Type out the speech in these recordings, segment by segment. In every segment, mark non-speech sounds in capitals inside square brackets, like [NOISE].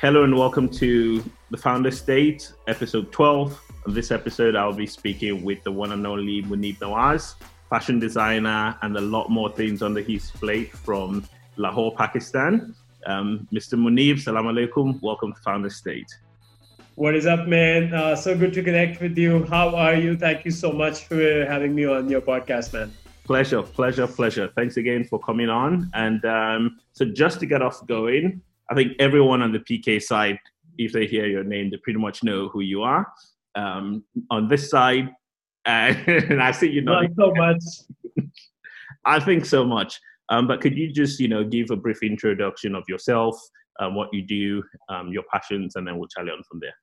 Hello and welcome to the Founder State, episode 12. On this episode, I'll be speaking with the one and only Munib Nawaz, fashion designer, and a lot more things under his plate from Lahore, Pakistan. Um, Mr. Munib, salam alaikum. Welcome to Founder State. What is up, man? Uh, so good to connect with you. How are you? Thank you so much for having me on your podcast, man. Pleasure, pleasure, pleasure. Thanks again for coming on. And um, so, just to get off going, I think everyone on the PK side, if they hear your name, they pretty much know who you are. Um, on this side, uh, [LAUGHS] and I see you know so much. [LAUGHS] I think so much. Um, but could you just, you know, give a brief introduction of yourself, um, what you do, um, your passions, and then we'll chat on from there.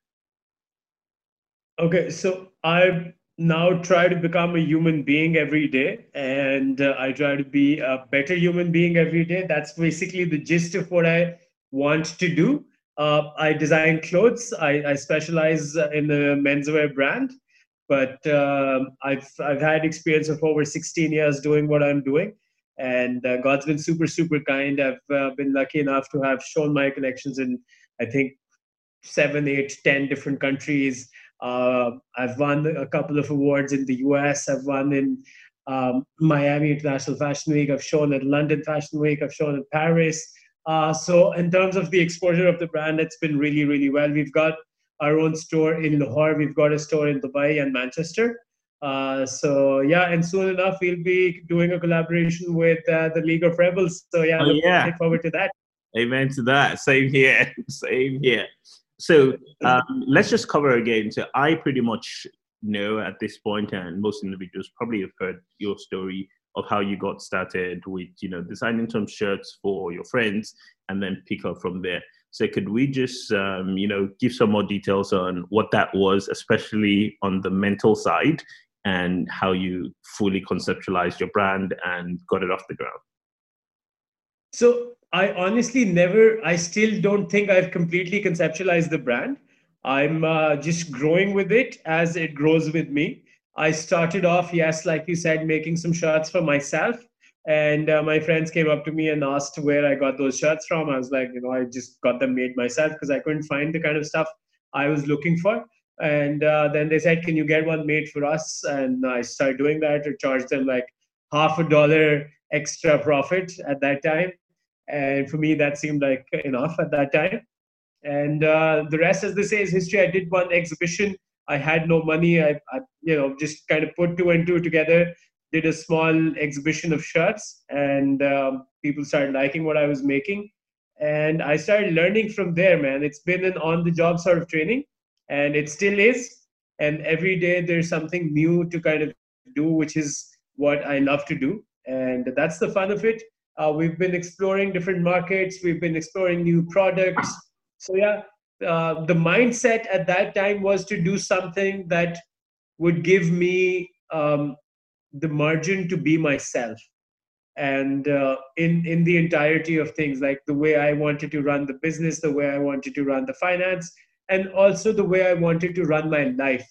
Okay, so I now try to become a human being every day, and uh, I try to be a better human being every day. That's basically the gist of what I want to do. Uh, I design clothes. I, I specialize in the menswear brand, but uh, I've I've had experience of over 16 years doing what I'm doing, and uh, God's been super super kind. I've uh, been lucky enough to have shown my collections in I think seven, eight, ten different countries. Uh, I've won a couple of awards in the US. I've won in um, Miami International Fashion Week. I've shown at London Fashion Week. I've shown in Paris. Uh, so in terms of the exposure of the brand, it's been really, really well. We've got our own store in Lahore. We've got a store in Dubai and Manchester. Uh, so yeah, and soon enough we'll be doing a collaboration with uh, the League of Rebels. So yeah, oh, yeah. look forward to that. Amen to that. Same here. [LAUGHS] Same here. So um, let's just cover again. So I pretty much know at this point, and most individuals probably have heard your story of how you got started with, you know, designing some shirts for your friends, and then pick up from there. So could we just, um, you know, give some more details on what that was, especially on the mental side, and how you fully conceptualized your brand and got it off the ground? So I honestly never, I still don't think I've completely conceptualized the brand. I'm uh, just growing with it as it grows with me. I started off, yes, like you said, making some shirts for myself. And uh, my friends came up to me and asked where I got those shirts from. I was like, you know, I just got them made myself because I couldn't find the kind of stuff I was looking for. And uh, then they said, can you get one made for us? And I started doing that to charge them like half a dollar extra profit at that time and for me that seemed like enough at that time and uh, the rest as they say is history i did one exhibition i had no money. I, I, you know just kind of put two and two together did a small exhibition of shirts and um, people started liking what i was making. And i started learning from there man. It's been an on the job sort of training and it still is. And every day there's something new to kind of do which is what i love to do. And that's the fun of it. Uh, we've been exploring different markets. We've been exploring new products. So yeah, uh, the mindset at that time was to do something that would give me um, the margin to be myself and uh, in in the entirety of things like the way i wanted to run the business the way i wanted to run the finance and also the way i wanted to run my life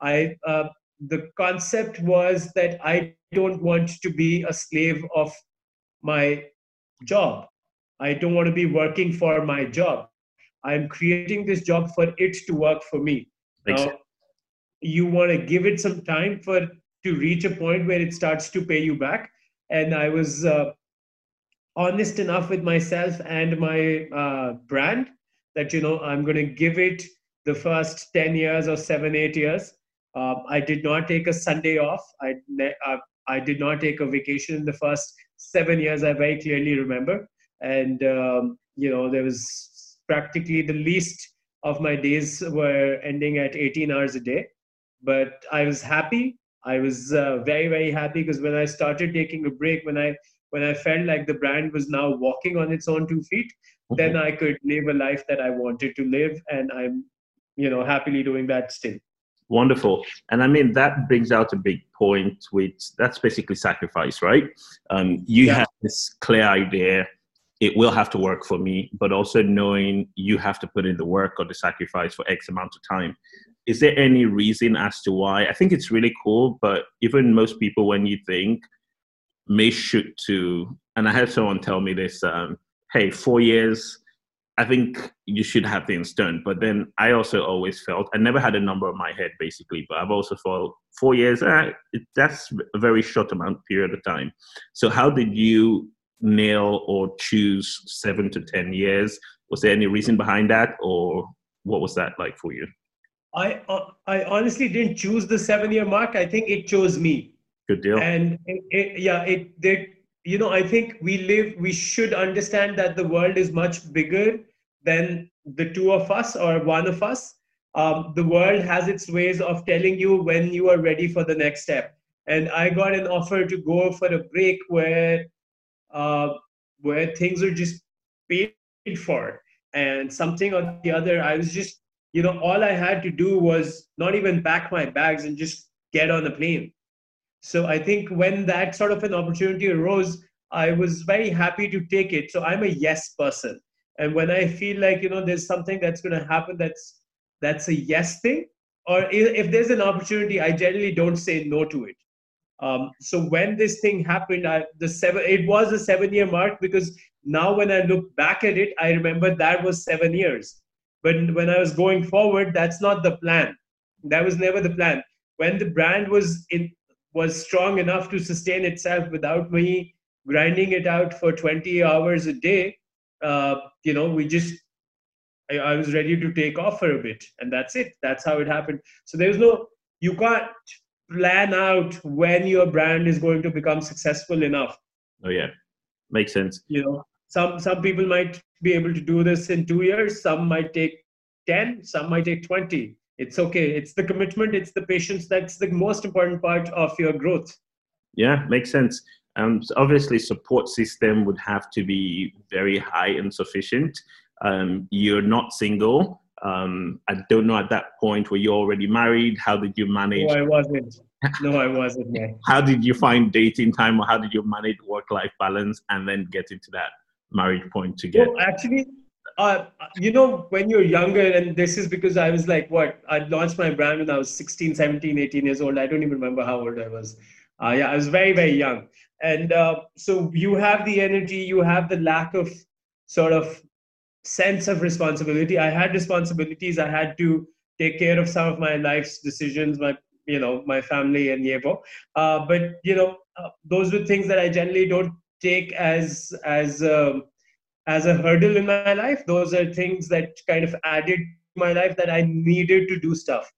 i uh, the concept was that i don't want to be a slave of my job. I don't want to be working for my job. I'm creating this job for it to work for me. Now, you want to give it some time for to reach a point where it starts to pay you back. And I was uh, honest enough with myself and my uh, brand that you know I'm going to give it the first ten years or seven, eight years. Uh, I did not take a Sunday off. I uh, I did not take a vacation in the first seven years. I very clearly remember, and um, you know there was practically the least of my days were ending at 18 hours a day. But I was happy. I was uh, very very happy because when I started taking a break, when I when I felt like the brand was now walking on its own two feet, mm-hmm. then I could live a life that I wanted to live, and I'm you know happily doing that still. Wonderful. And I mean, that brings out a big point, which that's basically sacrifice, right? Um, you yeah. have this clear idea, it will have to work for me, but also knowing you have to put in the work or the sacrifice for X amount of time. Is there any reason as to why? I think it's really cool, but even most people, when you think, may shoot to, and I had someone tell me this, um, hey, four years, I think you should have things done. But then I also always felt I never had a number on my head basically, but I've also felt four years, eh, that's a very short amount period of time. So how did you nail or choose seven to ten years? Was there any reason behind that, or what was that like for you? I uh, I honestly didn't choose the seven year mark. I think it chose me. Good deal. And it, it, yeah, it did you know i think we live we should understand that the world is much bigger than the two of us or one of us um, the world has its ways of telling you when you are ready for the next step and i got an offer to go for a break where uh, where things are just paid for and something or the other i was just you know all i had to do was not even pack my bags and just get on a plane so I think when that sort of an opportunity arose, I was very happy to take it. So I'm a yes person. And when I feel like, you know, there's something that's going to happen that's that's a yes thing, or if there's an opportunity, I generally don't say no to it. Um, so when this thing happened, I, the seven, it was a seven year mark because now when I look back at it, I remember that was seven years. But when I was going forward, that's not the plan. That was never the plan. When the brand was in, was strong enough to sustain itself without me grinding it out for 20 hours a day uh, you know we just I, I, was ready to take off for a bit and that's it that's how it happened so there's no you can't plan out when your brand is going to become successful enough. Oh yeah. Makes sense. You know some some people might be able to do this in two years. Some might take 10 some might take 20 it's okay. It's the commitment it's the patience that's the most important part of your growth. Yeah makes sense. Um, so obviously support system would have to be very high and sufficient. Um, you're not single um, i don't know at that point were you already married how did you manage no i wasn't no i wasn't no. [LAUGHS] how did you find dating time or how did you manage work life balance and then get into that marriage point to get well, actually uh, you know, when you're younger, and this is because I was like, what? I launched my brand when I was 16, 17, 18 years old. I don't even remember how old I was. Uh, yeah, I was very, very young. And uh, so you have the energy, you have the lack of sort of sense of responsibility. I had responsibilities. I had to take care of some of my life's decisions, my you know my family and Yevo. Uh, but you know uh, those were things that I generally don't take as as um, as a hurdle in my life. Those are things that kind of added to my life that I needed to do stuff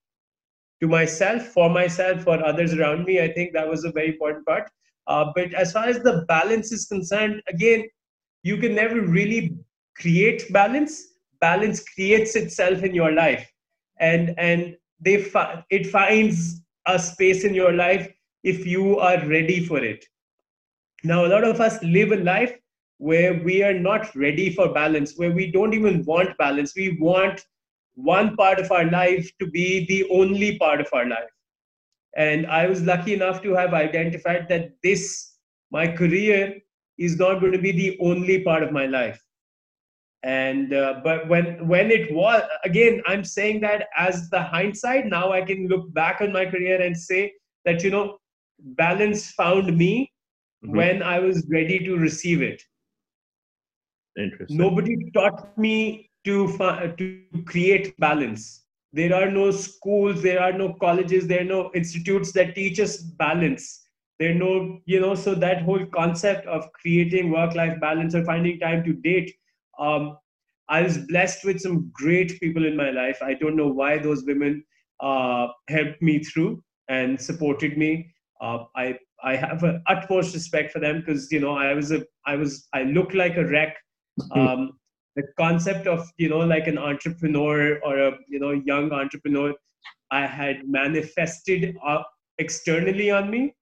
to myself, for myself, for others around me. I think that was a very important part. Uh, but as far as the balance is concerned, again, you can never really create balance. Balance creates itself in your life, and and they fi- it finds a space in your life if you are ready for it. Now, a lot of us live a life where we are not ready for balance, where we don't even want balance. We want one part of our life to be the only part of our life. And I was lucky enough to have identified that this, my career, is not going to be the only part of my life. And uh, but when when it was again, I'm saying that as the hindsight. Now I can look back on my career and say that you know, balance found me mm-hmm. when I was ready to receive it Interesting. Nobody taught me to to create balance. There are no schools, there are no colleges, there are no institutes that teach us balance. There are no, you know, so that whole concept of creating work-life balance or finding time to date. Um, I was blessed with some great people in my life. I don't know why those women uh, helped me through and supported me. Uh, I I have an utmost respect for them because you know I was a I was I looked like a wreck. Um, the concept of you know like an entrepreneur or a you know young entrepreneur i had manifested uh, externally on me.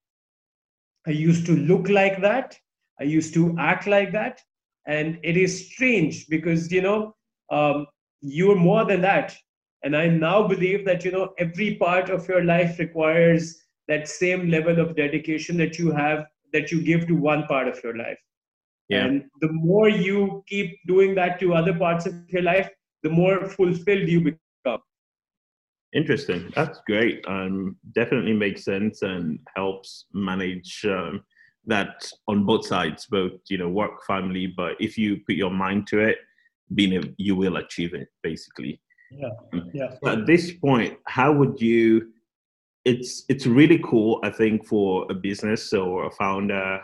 I used to look like that. I used to act like that and it is strange because you know um, you're more than that and i now believe that you know every part of your life requires that same level of dedication that you have that you give to one part of your life yeah. And the more you keep doing that to other parts of your life, the more fulfilled you become. Interesting. That's great. Um, definitely makes sense and helps manage um, that on both sides, both you know work, family. But if you put your mind to it, being a, you will achieve it basically. Yeah. Um, yeah. So at this point, how would you? It's it's really cool, I think, for a business or a founder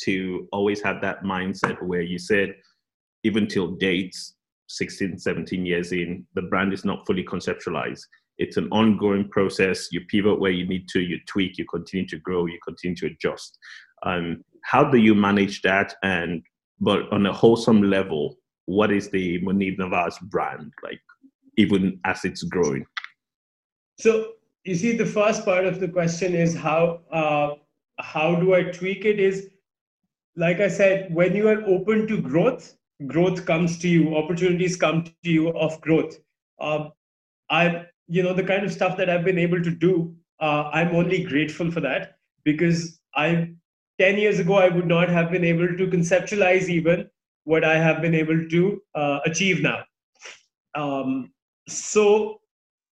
to always have that mindset where you said, even till dates, 16, 17 years in, the brand is not fully conceptualized. It's an ongoing process. You pivot where you need to, you tweak, you continue to grow, you continue to adjust. Um, how do you manage that? And but on a wholesome level, what is the Munib Nawaz brand like, even as it's growing? So you see, the first part of the question is how uh, how do I tweak it? Is like I said, when you are open to growth, growth comes to you, opportunities come to you of growth. Um, I, you know, the kind of stuff that I've been able to do, uh, I'm only grateful for that because I, 10 years ago, I would not have been able to conceptualize even what I have been able to uh, achieve now. Um, so,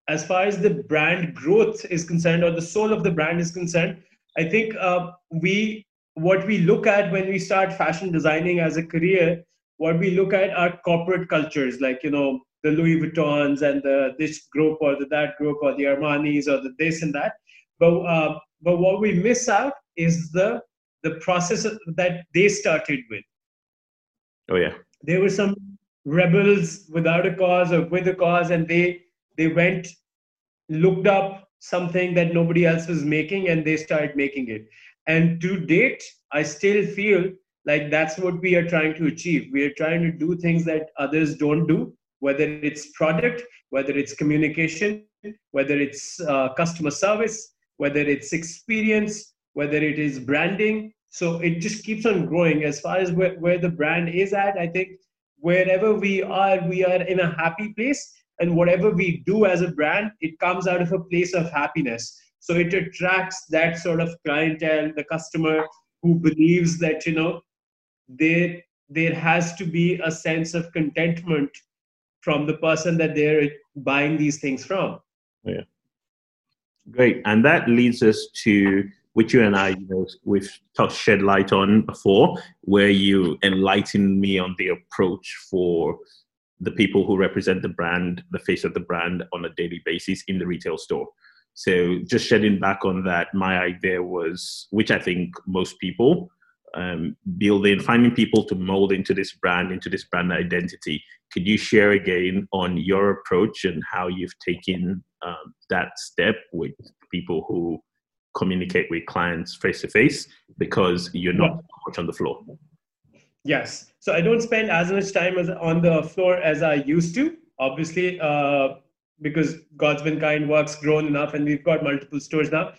as far as the brand growth is concerned, or the soul of the brand is concerned, I think uh, we what we look at when we start fashion designing as a career what we look at are corporate cultures like you know the louis vuittons and the this group or the that group or the armanis or the this and that but uh, but what we miss out is the the process that they started with. Oh yeah. There were some rebels without a cause or with a cause and they they went looked up something that nobody else was making and they started making it. And to date i still feel like that's what we are trying to achieve. We are trying to do things that others don't do whether it's product whether it's communication whether it's uh, customer service whether it's experience whether it is branding so it just keeps on growing as far as where, where the brand is at i think wherever we are we are in a happy place and whatever we do as a brand it comes out of a place of happiness so it attracts that sort of clientele the customer who believes that you know there there has to be a sense of contentment from the person that they're buying these things from. Yeah. Great. And that leads us to which you and I, you know, we've touched shed light on before, where you enlightened me on the approach for the people who represent the brand, the face of the brand on a daily basis in the retail store. So just shedding back on that, my idea was, which I think most people um, building, finding people to mold into this brand, into this brand identity. Could you share again on your approach and how you've taken um, that step with people who communicate with clients face to face because you're not yeah. much on the floor? Yes. So I don't spend as much time as on the floor as I used to. Obviously, uh, because God's been kind, work's grown enough, and we've got multiple stores now.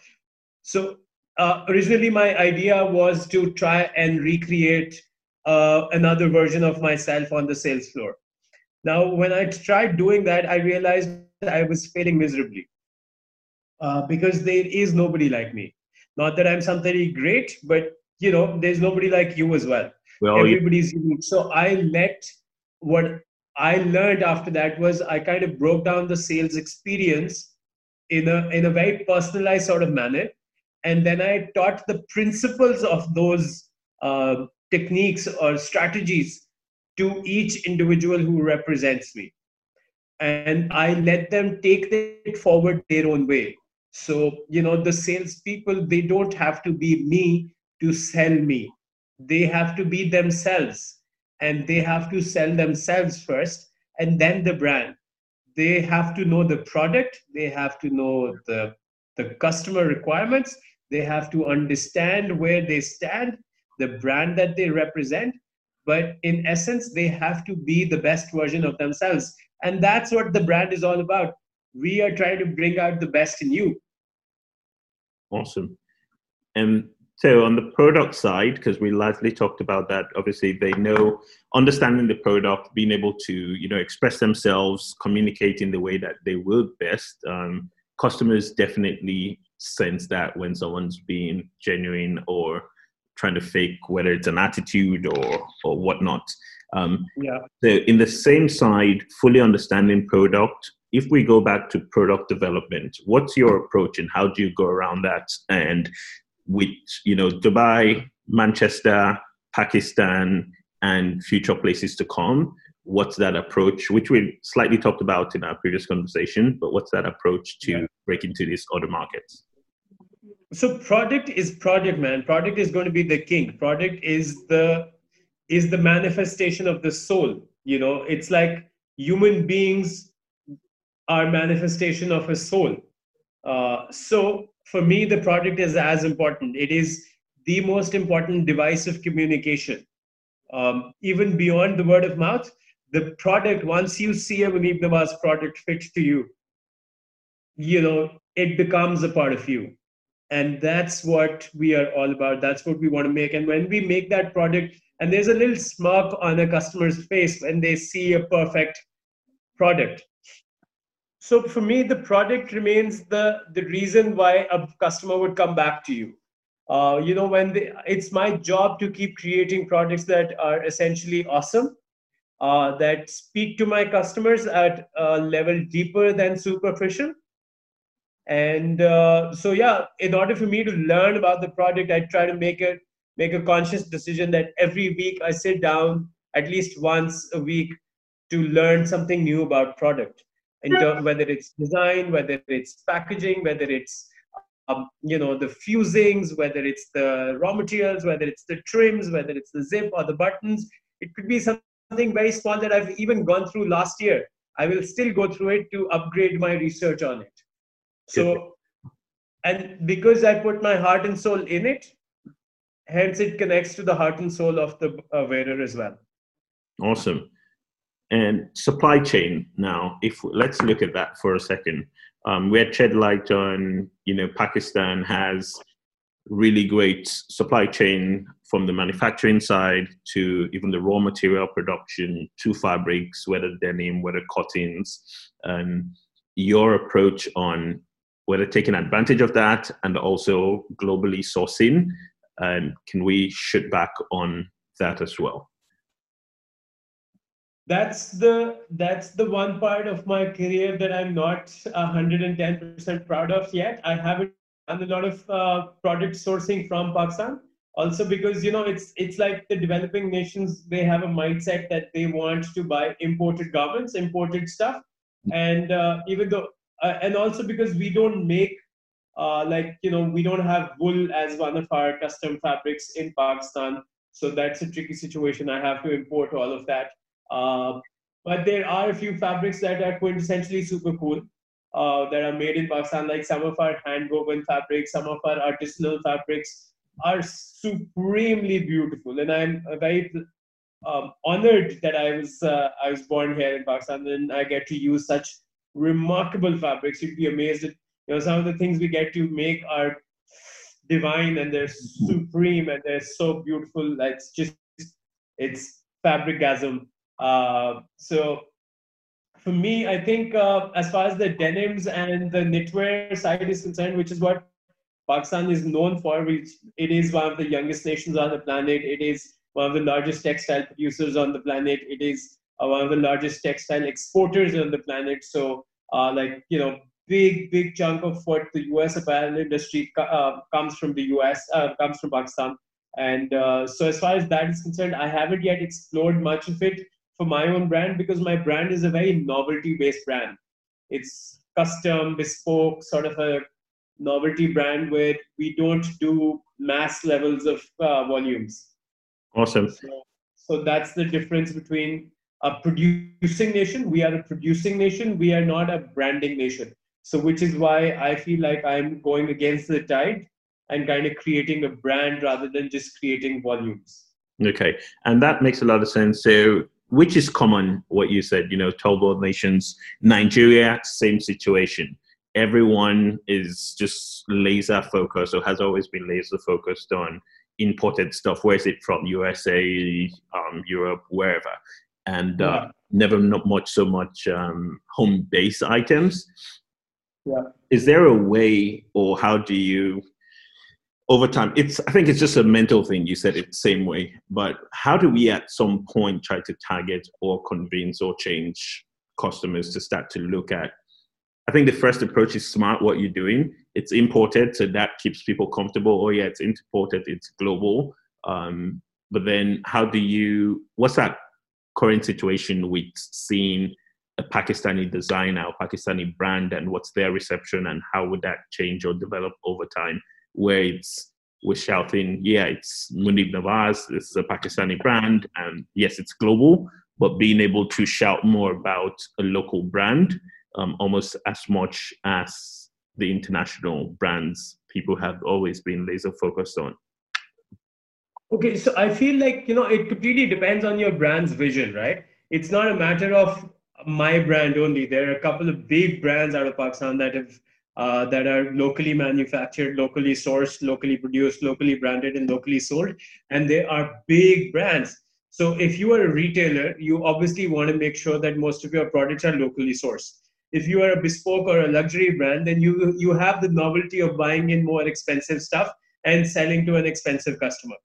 So uh, originally my idea was to try and recreate uh, another version of myself on the sales floor. Now, when I tried doing that, I realized I was failing miserably uh, because there is nobody like me. Not that I'm somebody great, but you know, there's nobody like you as well. well Everybody's you... unique. So I let what I learned after that was I kind of broke down the sales experience in a in a very personalized sort of manner and then i taught the principles of those uh, techniques or strategies to each individual who represents me and i let them take it forward their own way so you know the salespeople they don't have to be me to sell me they have to be themselves and they have to sell themselves first and then the brand they have to know the product they have to know the the customer requirements they have to understand where they stand, the brand that they represent. But in essence, they have to be the best version of themselves. And that's what the brand is all about. We are trying to bring out the best in you. Awesome. And so on the product side, because we largely talked about that, obviously they know understanding the product, being able to you know express themselves, communicate in the way that they will best. Um, customers definitely sense that when someone's being genuine or trying to fake whether it's an attitude or or whatnot um, yeah so in the same side fully understanding product if we go back to product development what's your approach and how do you go around that and with you know dubai manchester pakistan and future places to come what's that approach, which we slightly talked about in our previous conversation, but what's that approach to yeah. break into these other markets? So product is product, man. Product is going to be the king. Product is the is the manifestation of the soul. You know, it's like human beings are manifestation of a soul. Uh, so for me, the product is as important. It is the most important device of communication. Um, even beyond the word of mouth, the product, once you see a Munib Nawaz product fit to you, you know, it becomes a part of you. And that's what we are all about. That's what we want to make. And when we make that product, and there's a little smirk on a customer's face when they see a perfect product. So for me, the product remains the, the reason why a customer would come back to you. Uh, you know, when they, it's my job to keep creating products that are essentially awesome uh, that speak to my customers at a level deeper than superficial. And uh, so, yeah, in order for me to learn about the product, I try to make it make a conscious decision that every week I sit down at least once a week to learn something new about product. In terms, whether it's design, whether it's packaging, whether it's um, you know the fusings, whether it's the raw materials, whether it's the trims, whether it's the zip or the buttons. It could be something very small that I've even gone through last year. I will still go through it to upgrade my research on it. So, and because I put my heart and soul in it, hence it connects to the heart and soul of the uh, wearer as well. Awesome. And supply chain now, if let's look at that for a second. Um, we had shed light on, you know, Pakistan has really great supply chain from the manufacturing side to even the raw material production to fabrics, whether denim, whether cottons, and your approach on whether taking advantage of that and also globally sourcing. And can we shoot back on that as well? That's the that's the one part of my career that I'm not 110% proud of yet. I haven't done a lot of uh, product sourcing from Pakistan. Also, because you know it's it's like the developing nations they have a mindset that they want to buy imported garments, imported stuff, and uh, even though uh, and also because we don't make uh, like you know we don't have wool as one of our custom fabrics in Pakistan, so that's a tricky situation. I have to import all of that. Uh, but there are a few fabrics that are quintessentially super cool uh, that are made in Pakistan, like some of our hand woven fabrics, some of our artisanal fabrics are supremely beautiful. And I'm very um, honored that I was uh, I was born here in Pakistan and I get to use such remarkable fabrics. You'd be amazed at you know some of the things we get to make are divine and they're supreme and they're so beautiful. It's just it's fabricgasm. Uh, so for me, I think uh, as far as the denims and the knitwear side is concerned, which is what Pakistan is known for, which it is one of the youngest nations on the planet. It is one of the largest textile producers on the planet. It is uh, one of the largest textile exporters on the planet. So, uh, like you know, big big chunk of what the U.S. apparel industry uh, comes from the U.S. Uh, comes from Pakistan. And so, as far as that is concerned, I haven't yet explored much of it for my own brand because my brand is a very novelty based brand. It's custom, bespoke, sort of a novelty brand where we don't do mass levels of uh, volumes. Awesome. So, so that's the difference between a producing nation. We are a producing nation. We are not a branding nation. So, which is why I feel like I'm going against the tide and kind of creating a brand rather than just creating volumes. Okay, and that makes a lot of sense. So, which is common what you said you know 12 world nations nigeria same situation. Everyone is just laser focused or has always been laser focused on imported stuff. Where is it from? Usa um, europe wherever. And uh, yeah. never not much so much um, home base items. Yeah. is there a way or how do you over time it's i think it's just a mental thing you said it the same way but how do we at some point try to target or convince or change customers to start to look at i think the first approach is smart what you're doing. It's imported so that keeps people comfortable. Oh yeah it's imported it's global. Um, but then how do you what's that current situation with seeing a Pakistani designer or Pakistani brand and what's their reception and how would that change or develop over time? Where it's we're shouting, yeah, it's Munib Nawaz, this is a Pakistani brand, and yes, it's global, but being able to shout more about a local brand um, almost as much as the international brands people have always been laser focused on. Okay, so I feel like you know it completely depends on your brand's vision, right? It's not a matter of my brand only. There are a couple of big brands out of Pakistan that have uh, that are locally manufactured, locally sourced, locally produced, locally branded, and locally sold, and they are big brands. So if you are a retailer, you obviously want to make sure that most of your products are locally sourced. If you are a bespoke or a luxury brand, then you you have the novelty of buying in more expensive stuff and selling to an expensive customer.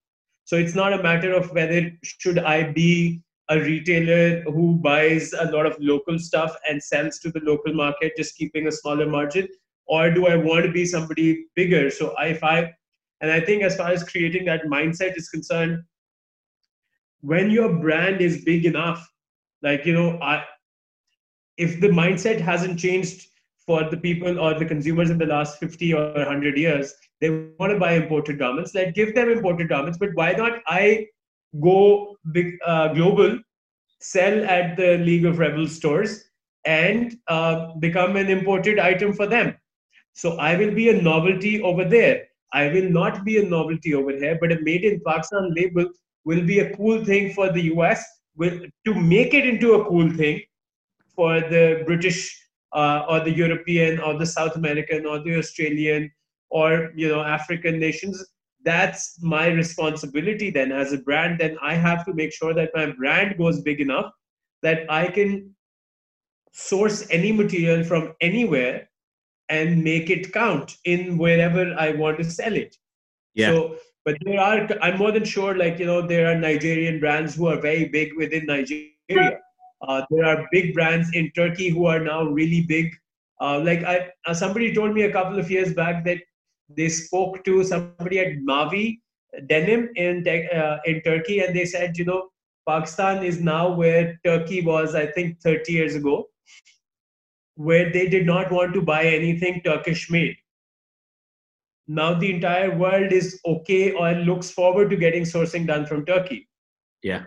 So it's not a matter of whether should I be a retailer who buys a lot of local stuff and sells to the local market, just keeping a smaller margin, or do I want to be somebody bigger? So if I, and I think as far as creating that mindset is concerned, when your brand is big enough, like you know, I, if the mindset hasn't changed for the people or the consumers in the last 50 or 100 years, they want to buy imported garments let give them imported garments but why not i go big uh, global sell at the league of rebels stores and uh, become an imported item for them so i will be a novelty over there. I will not be a novelty over here but a made in pakistan label will be a cool thing for the us will, to make it into a cool thing for the british uh, or the european or the south american or the australian or you know african nations. That's my responsibility then. As a brand then i have to make sure that my brand goes big enough that i can source any material from anywhere and make it count in wherever i want to sell it. Yeah. So but there are i'm more than sure like you know there are nigerian brands who are very big within nigeria. Uh, there are big brands in turkey who are now really big. Uh, like I, uh, somebody told me a couple of years back that they spoke to somebody at Mavi Denim in uh, in Turkey, and they said, you know, Pakistan is now where Turkey was, I think, 30 years ago, where they did not want to buy anything Turkish made. Now the entire world is okay or looks forward to getting sourcing done from Turkey. Yeah.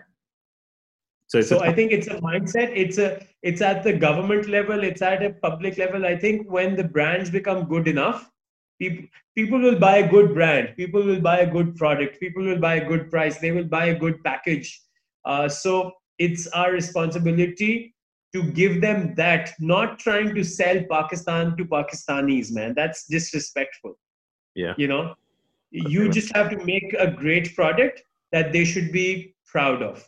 So, so I think it's a mindset. It's a it's at the government level. It's at a public level. I think when the brands become good enough, people people will buy a good brand people will buy a good product people will buy a good price they will buy a good package uh, so it's our responsibility to give them that not trying to sell pakistan to pakistanis man. That's disrespectful. Yeah. You know? You just have to make a great product that they should be proud of.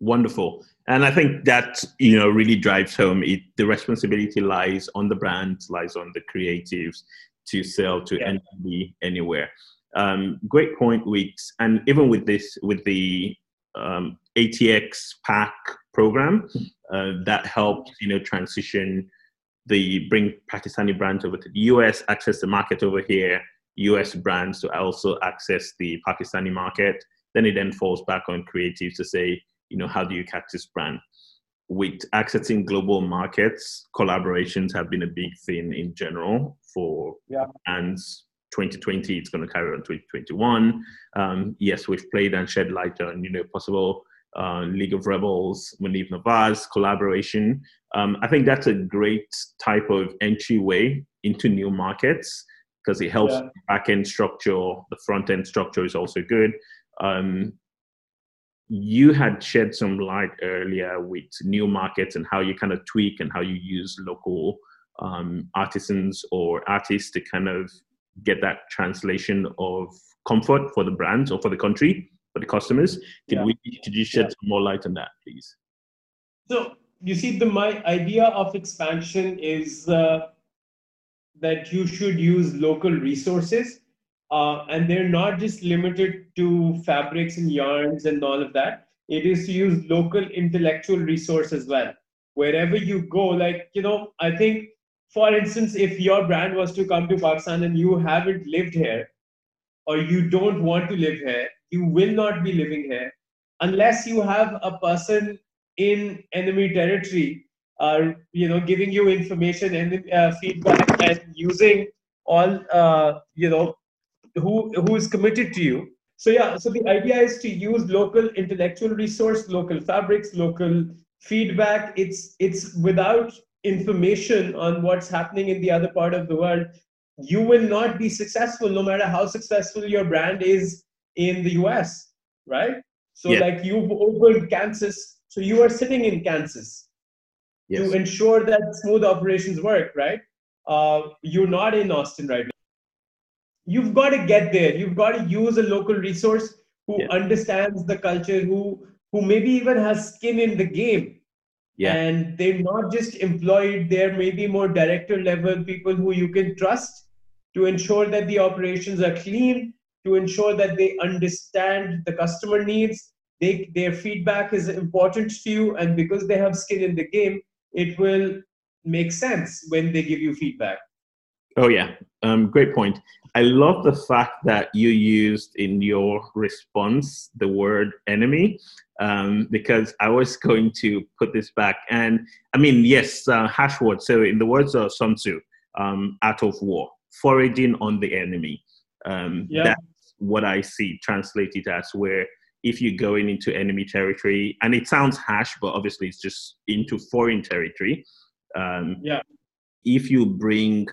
Wonderful. And i think that you know really drives home. It the responsibility lies on the brands lies on the creatives to sell to yeah. anybody anywhere. Um, great point with, and even with this, with the um, ATX pack program, uh, that helped you know transition the bring Pakistani brands over to the US, access the market over here, US brands to also access the Pakistani market. Then it then falls back on creatives to say, you know, how do you catch this brand? with accessing global markets, collaborations have been a big thing in general for yeah. brands. 2020, it's going to carry on 2021. Um, yes, we've played and shed light on you know possible uh, League of Rebels, Munib Nawaz collaboration. Um, I think that's a great type of entryway into new markets because it helps yeah. back end structure. The front end structure is also good. Um, you had shed some light earlier with new markets and how you kind of tweak and how you use local um, artisans or artists to kind of get that translation of comfort for the brands or for the country for the customers. Could yeah. we could you shed yeah. some more light on that, please? So you see, the my idea of expansion is uh, that you should use local resources uh, and they're not just limited to fabrics and yarns and all of that. It is to use local intellectual resource as well. Wherever you go, like, you know, I think, for instance, if your brand was to come to Pakistan and you haven't lived here, or you don't want to live here, you will not be living here. unless you have a person in enemy territory, uh, you know, giving you information and uh, feedback and using all, uh, you know, who who is committed to you. So yeah, so the idea is to use local intellectual resource, local fabrics, local feedback. It's it's without information on what's happening in the other part of the world, you will not be successful no matter how successful your brand is in the US, right? So yeah. like you've opened Kansas, so you are sitting in Kansas yes. to ensure that smooth operations work, right? Uh, you're not in Austin right now. You've got to get there. You've got to use a local resource who yeah. understands the culture, who who maybe even has skin in the game. Yeah. And they're not just employed, they're maybe more director level people who you can trust to ensure that the operations are clean, to ensure that they understand the customer needs. They, their feedback is important to you, and because they have skin in the game, it will make sense when they give you feedback. Oh yeah, um, great point. I love the fact that you used in your response the word enemy um, because I was going to put this back. And I mean, yes, uh, hash word. So in the words of Sun Tzu, um, Art of War, foraging on the enemy. Um, yeah. That's what I see translated as where if you're going into enemy territory, and it sounds harsh, but obviously it's just into foreign territory. Um, yeah. If you bring,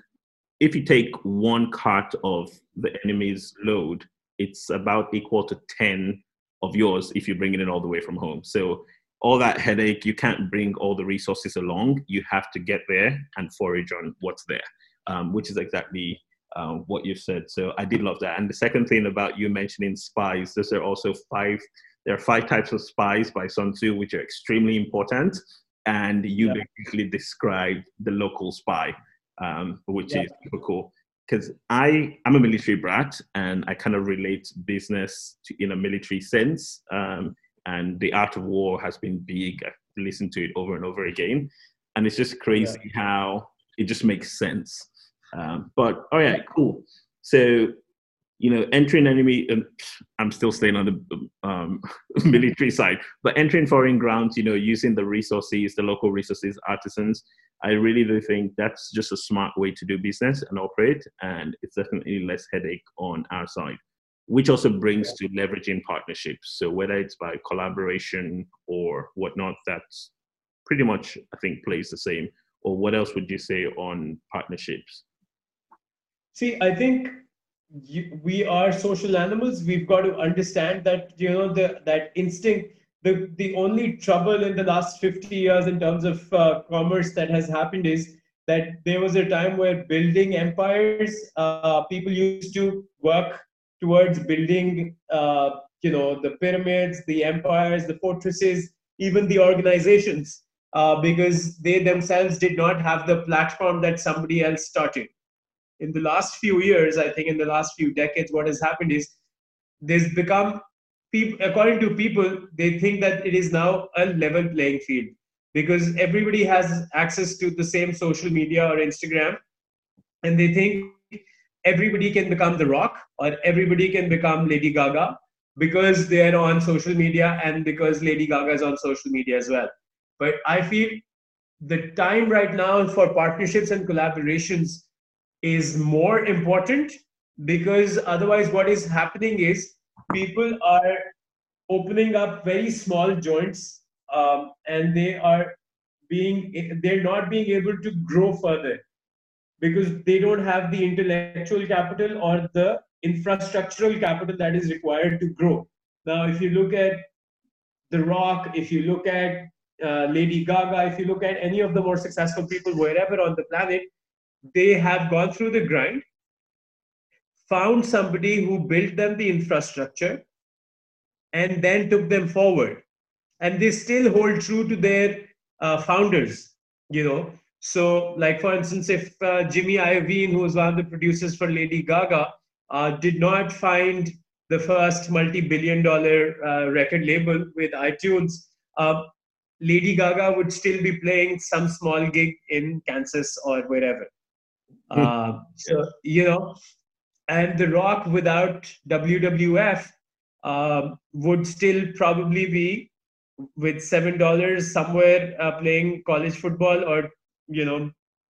if you take one cart of the enemy's load, it's about equal to 10 of yours if you're bringing it all the way from home. So all that headache, you can't bring all the resources along. You have to get there and forage on what's there um, which is exactly uh, what you said. So I did love that. And the second thing about you mentioning spies, those are also five. There are five types of spies by Sun Tzu, which are extremely important. And you yeah. basically described the local spy, um, which yeah. is super cool. Because I I'm a military brat, and I kind of relate business to in a military sense. Um, and the art of war has been big. I've listened to it over and over again, and it's just crazy yeah. how it just makes sense um, but all right, cool. So, you know, entering enemy, um, I'm still staying on the um, [LAUGHS] military side, but entering foreign grounds, you know, using the resources, the local resources, artisans, I really do think that's just a smart way to do business and operate. And it's definitely less headache on our side, which also brings to leveraging partnerships. So whether it's by collaboration or whatnot, that's pretty much, I think, plays the same. Or what else would you say on partnerships? See, I think you, we are social animals. We've got to understand that you know the that instinct. The the only trouble in the last fifty years in terms of uh, commerce that has happened is that there was a time where building empires, uh, people used to work towards building, uh, you know, the pyramids, the empires, the fortresses, even the organizations, uh, because they themselves did not have the platform that somebody else started in the last few years, I think in the last few decades, what has happened is there's become people according to people they think that it is now a level playing field because everybody has access to the same social media or instagram and they think everybody can become the rock or everybody can become lady gaga because they're on social media and because lady gaga is on social media as well. But i feel the time right now for partnerships and collaborations is more important because otherwise what is happening is people are opening up very small joints um, and they are being they're not being able to grow further because they don't have the intellectual capital or the infrastructural capital that is required to grow. Now if you look at the rock if you look at uh, lady gaga if you look at any of the more successful people wherever on the planet they have gone through the grind, found somebody who built them the infrastructure, and then took them forward. And they still hold true to their uh, founders, you know. So, like for instance, if uh, Jimmy Iovine, who was one of the producers for Lady Gaga, uh, did not find the first multi-billion-dollar uh, record label with iTunes, uh, Lady Gaga would still be playing some small gig in Kansas or wherever. Uh, [LAUGHS] so you know, and The Rock without WWF uh, would still probably be with seven dollars somewhere uh, playing college football or you know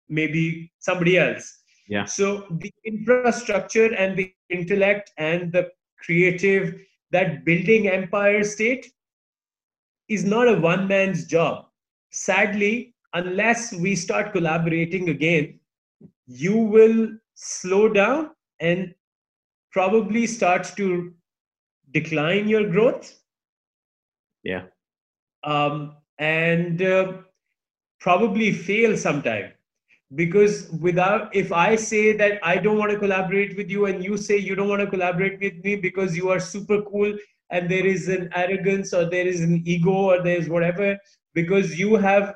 maybe somebody else. Yeah. So the infrastructure and the intellect and the creative that building empire state is not a one man's job. Sadly unless we start collaborating again you will slow down and probably start to decline your growth. Yeah. Um, and uh, probably fail sometime. Because without if i say that i don't want to collaborate with you and you say you don't want to collaborate with me because you are super cool and there is an arrogance or there is an ego or there is whatever because you have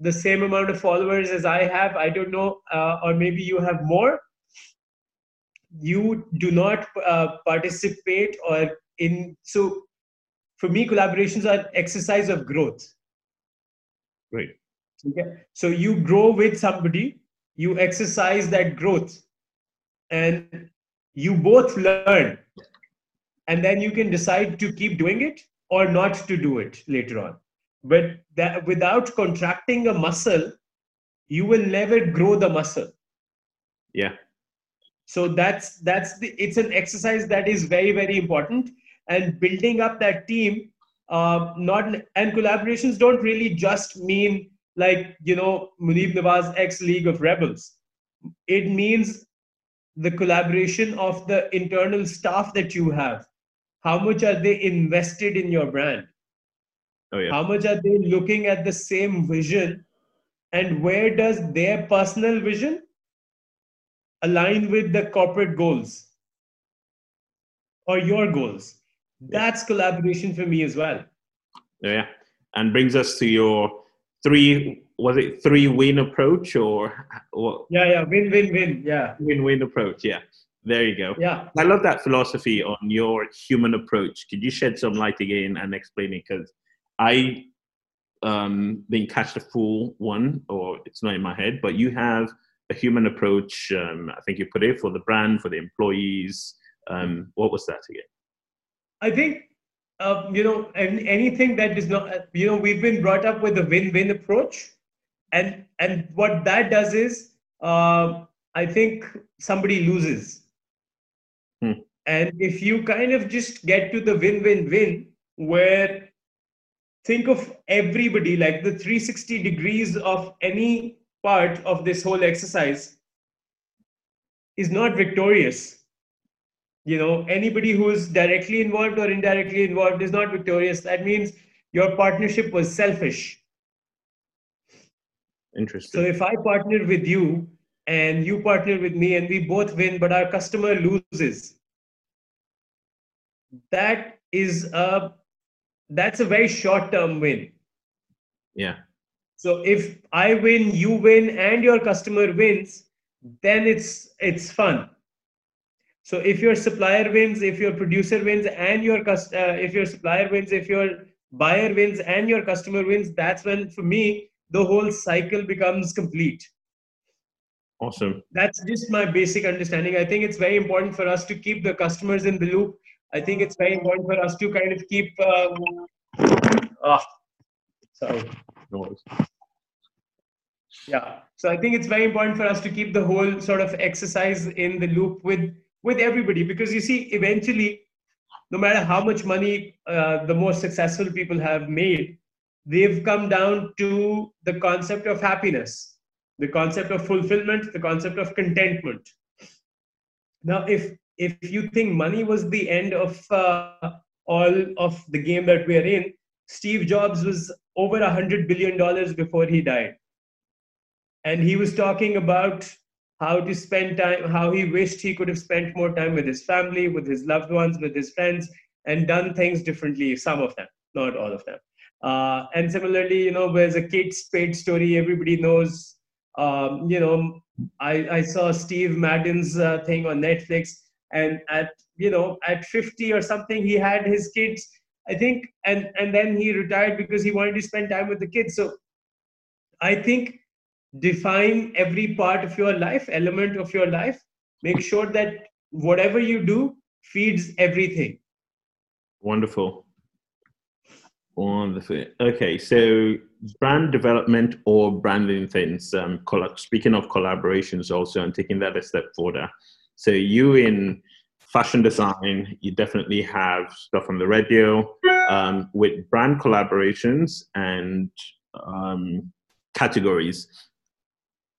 the same amount of followers as i have i don't know uh, or maybe you have more you do not uh, participate or in so for me collaborations are exercise of growth Great. Okay. So you grow with somebody, you exercise that growth, and you both learn. And then you can decide to keep doing it or not to do it later on. But that without contracting a muscle, you will never grow the muscle. Yeah. So that's that's the it's an exercise that is very, very important. And building up that team, uh, not and collaborations don't really just mean like you know Munib Nawaz ex League of Rebels. It means the collaboration of the internal staff that you have. How much are they invested in your brand? Oh yeah. How much are they looking at the same vision? And where does their personal vision align with the corporate goals or your goals? That's collaboration for me as well. Oh, yeah. And brings us to your three was it three win approach or [LAUGHS] what? Yeah, yeah, win, win, win. Yeah, win win approach. Yeah, there you go. Yeah, I love that philosophy on your human approach. Could you shed some light again and explain it? Because I um, didn't catch the full one, or it's not in my head. But you have a human approach. Um, I think you put it for the brand, for the employees. Um, what was that again? I think uh, you know, and anything that is not, you know, we've been brought up with a win-win approach, and and what that does is, uh, I think somebody loses, hmm. and if you kind of just get to the win-win-win, where think of everybody like the 360 degrees of any part of this whole exercise is not victorious. You know anybody who is directly involved or indirectly involved is not victorious. That means your partnership was selfish. Interesting. So if i partner with you and you partner with me and we both win but our customer loses that is a that's a very short term win yeah so if i win you win and your customer wins then it's it's fun so if your supplier wins, if your producer wins, and your uh, if your supplier wins, if your buyer wins, and your customer wins, that's when, for me, the whole cycle becomes complete. Awesome. That's just my basic understanding. I think it's very important for us to keep the customers in the loop. I think it's very important for us to kind of keep. Um, oh, sorry. No Yeah. So I think it's very important for us to keep the whole sort of exercise in the loop with with everybody because you see eventually no matter how much money uh, the most successful people have made they've come down to the concept of happiness the concept of fulfillment the concept of contentment now if if you think money was the end of uh, all of the game that we're in steve jobs was over a hundred billion dollars before he died and he was talking about how to spend time, how he wished he could have spent more time with his family, with his loved ones, with his friends, and done things differently, some of them, not all of them. Uh, and similarly, you know, there's a Kate Spade story everybody knows. Um, you know, I, I saw Steve Madden's uh, thing on Netflix, and at you know at 50 or something, he had his kids. I think, and and then he retired because he wanted to spend time with the kids. So, I think define every part of your life element of your life make sure that whatever you do feeds everything Wonderful. Wonderful. Okay, so brand development or branding things. Um, speaking of collaborations, also, and taking that a step further. So you in fashion design, you definitely have stuff on the radio um, with brand collaborations and um, categories.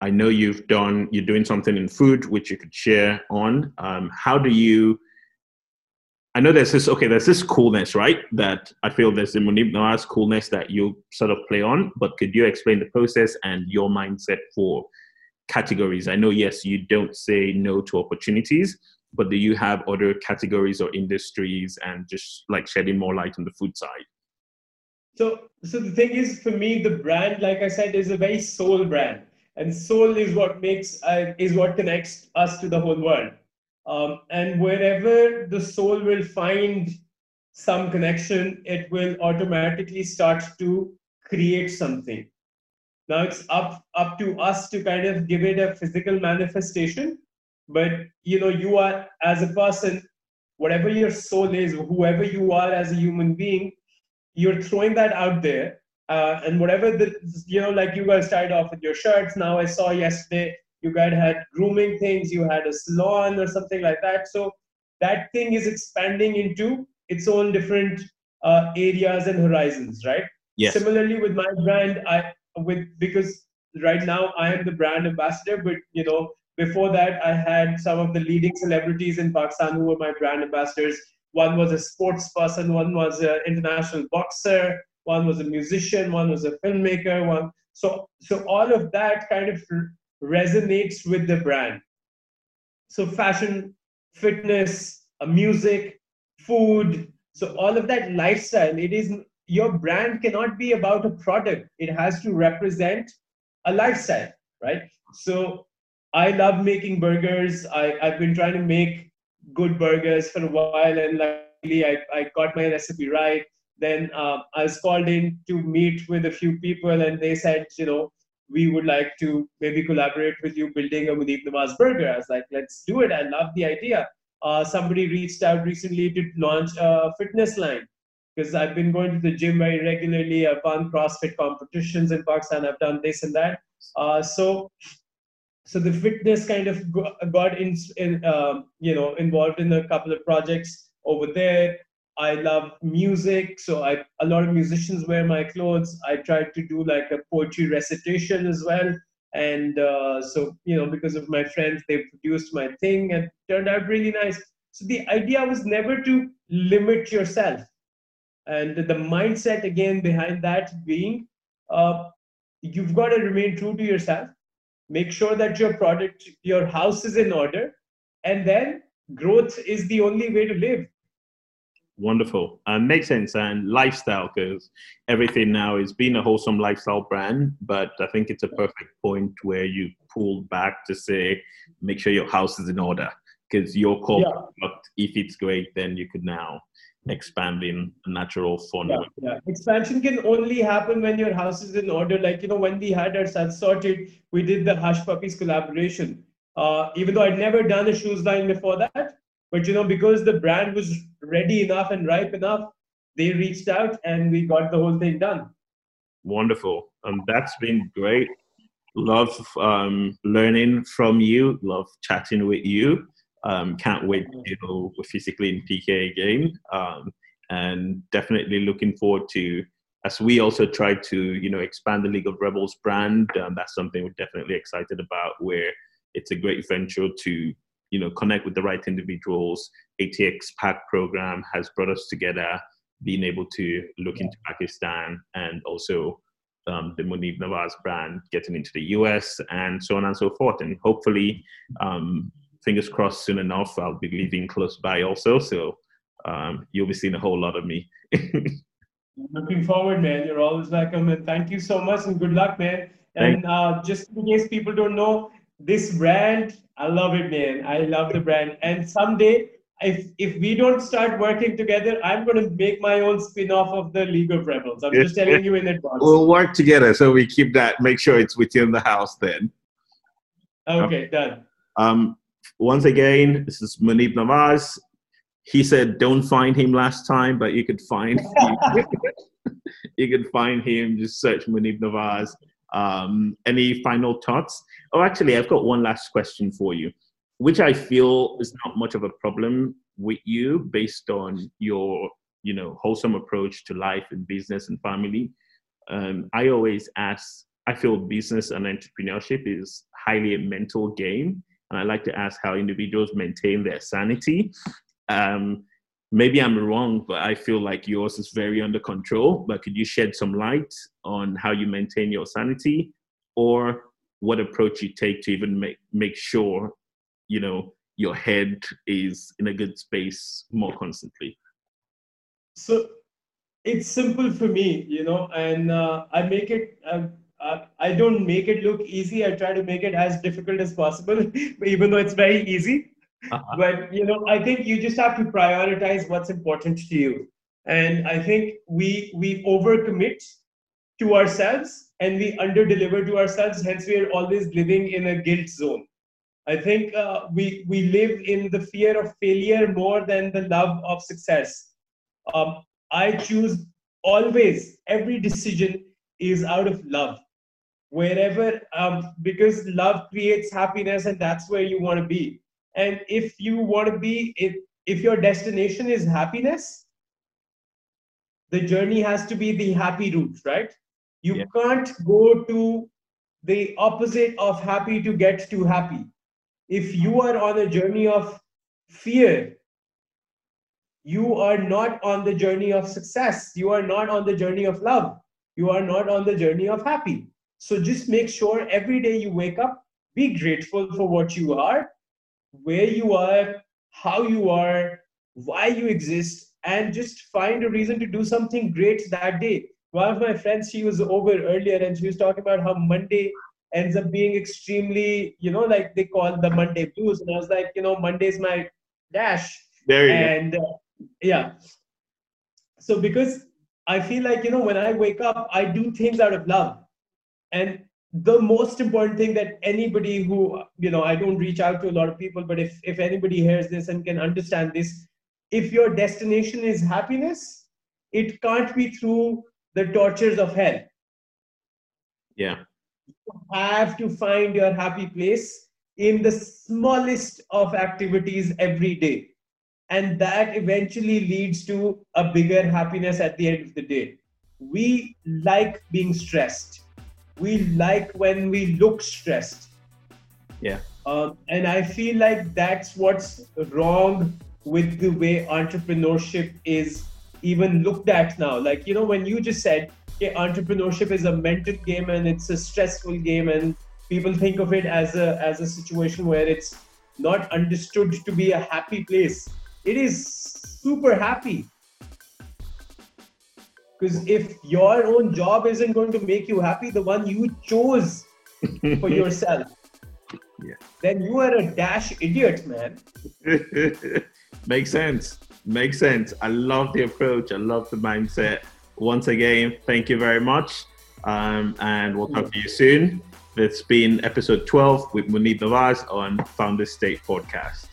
I know you've done you're doing something in food which you could share on. Um, how do you? I know there's this okay. There's this coolness, right? That I feel there's the Munib Nawaz coolness that you sort of play on. But could you explain the process and your mindset for categories? I know yes, you don't say no to opportunities, but do you have other categories or industries and just like shedding more light on the food side? So, so the thing is, for me, the brand, like I said, is a very soul brand and soul is what makes uh, is what connects us to the whole world um, and wherever the soul will find some connection it will automatically start to create something now it's up up to us to kind of give it a physical manifestation but you know you are as a person whatever your soul is whoever you are as a human being you're throwing that out there uh, and whatever the you know like you guys started off with your shirts now i saw yesterday you guys had grooming things you had a salon or something like that so that thing is expanding into its own different uh, areas and horizons right yes. similarly with my brand i with because right now i am the brand ambassador but you know before that i had some of the leading celebrities in pakistan who were my brand ambassadors one was a sports person one was an international boxer one was a musician, one was a filmmaker, one so so all of that kind of resonates with the brand. So fashion, fitness, uh, music, food, so all of that lifestyle, it is your brand cannot be about a product. It has to represent a lifestyle, right? So I love making burgers. I, I've been trying to make good burgers for a while and luckily I, I got my recipe right then uh, I was called in to meet with a few people, and they said, you know, we would like to maybe collaborate with you building a Munib Nawaz burger. I was like, let's do it. I love the idea. Uh, somebody reached out recently to launch a fitness line because I've been going to the gym very regularly. I've won CrossFit competitions in Pakistan. I've done this and that. Uh, so, so the fitness kind of got in, in uh, you know, involved in a couple of projects over there. I love music, so I a lot of musicians wear my clothes. I tried to do like a poetry recitation as well, and uh, so you know because of my friends, they produced my thing and turned out really nice. So the idea was never to limit yourself, and the mindset again behind that being, uh, you've got to remain true to yourself. Make sure that your product, your house is in order, and then growth is the only way to live Wonderful. Um, makes sense. And lifestyle, because everything now is being a wholesome lifestyle brand. But I think it's a perfect point where you pull back to say, make sure your house is in order. Because your core yeah. product, if it's great, then you could now expand in a natural fun yeah, yeah, Expansion can only happen when your house is in order. Like, you know, when we had our sorted, we did the Hush Puppies collaboration. Uh, even though I'd never done a shoes line before that, but you know, because the brand was ready enough and ripe enough, they reached out and we got the whole thing done. Wonderful. Um, that's been great. Love um, learning from you. Love chatting with you. Um, can't wait you know physically in PK again. Um, and definitely looking forward to as we also try to you know expand the League of Rebels brand. Um, that's something we're definitely excited about. Where it's a great venture to you know connect with the right individuals atx pack program has brought us together being able to look into pakistan and also um, the Munib Nawaz brand getting into the US and so on and so forth. And hopefully, um, fingers crossed, soon enough, I'll be living close by also. So um, you'll be seeing a whole lot of me. [LAUGHS] Looking forward, man. You're always welcome. And thank you so much and good luck, man. And uh, just in case people don't know, this brand, I love it, man. I love the brand. And someday, if if we don't start working together, I'm going to make my own spin-off of the League of Rebels. I'm just telling you in advance. We'll work together, so we keep that. Make sure it's within the house then. Okay, um, done. Um, once again, this is Munib Nawaz. he said don't find him last time, but you could find him. [LAUGHS] you could find him. Just search Munib Nawaz. Um, any final thoughts? Oh, actually, I've got one last question for you, which I feel is not much of a problem with you based on your, you know, wholesome approach to life and business and family. Um, I always ask. I feel business and entrepreneurship is highly a mental game, and I like to ask how individuals maintain their sanity. Um, maybe I'm wrong, but I feel like yours is very under control. But could you shed some light on how you maintain your sanity or what approach you take to even make, make sure, you know, your head is in a good space more constantly? So it's simple for me, you know, and uh, I make it, uh, uh, I don't make it look easy. I try to make it as difficult as possible, [LAUGHS] even though it's very easy. Uh-huh. But you know, I think you just have to prioritize what's important to you. And I think we we overcommit to ourselves and we underdeliver to ourselves. Hence, we are always living in a guilt zone. I think uh, we we live in the fear of failure more than the love of success. Um, I choose always every decision is out of love wherever um, because love creates happiness and that's where you want to be. And if you want to be if if your destination is happiness the journey has to be the happy route right? You yeah. can't go to the opposite of happy to get to happy. If you are on a journey of fear you are not on the journey of success. You are not on the journey of love. You are not on the journey of happy so just make sure every day you wake up be grateful for what you are where you are, how you are, why you exist, and just find a reason to do something great that day. One of my friends, she was over earlier and she was talking about how Monday ends up being extremely, you know, like they call the Monday blues. And I was like, you know, Monday's my dash. There you and uh, yeah. So because I feel like, you know, when I wake up, I do things out of love. And the most important thing that anybody who you know i don't reach out to a lot of people but if if anybody hears this and can understand this if your destination is happiness it can't be through the tortures of hell. Yeah. You have to find your happy place in the smallest of activities every day. And that eventually leads to a bigger happiness at the end of the day. We like being stressed we like when we look stressed. Yeah. Um, and I feel like that's what's wrong with the way entrepreneurship is even looked at now. Like, you know, when you just said, okay, entrepreneurship is a mental game and it's a stressful game, and people think of it as a as a situation where it's not understood to be a happy place. It is super happy. Because if your own job isn't going to make you happy, the one you chose for [LAUGHS] yourself, yeah. then you are a dash idiot, man. [LAUGHS] Makes sense. Makes sense. I love the approach. I love the mindset. Once again, thank you very much. Um, and we'll talk to you soon. It's been episode 12 with Munib Nawaz on Founder State Podcast.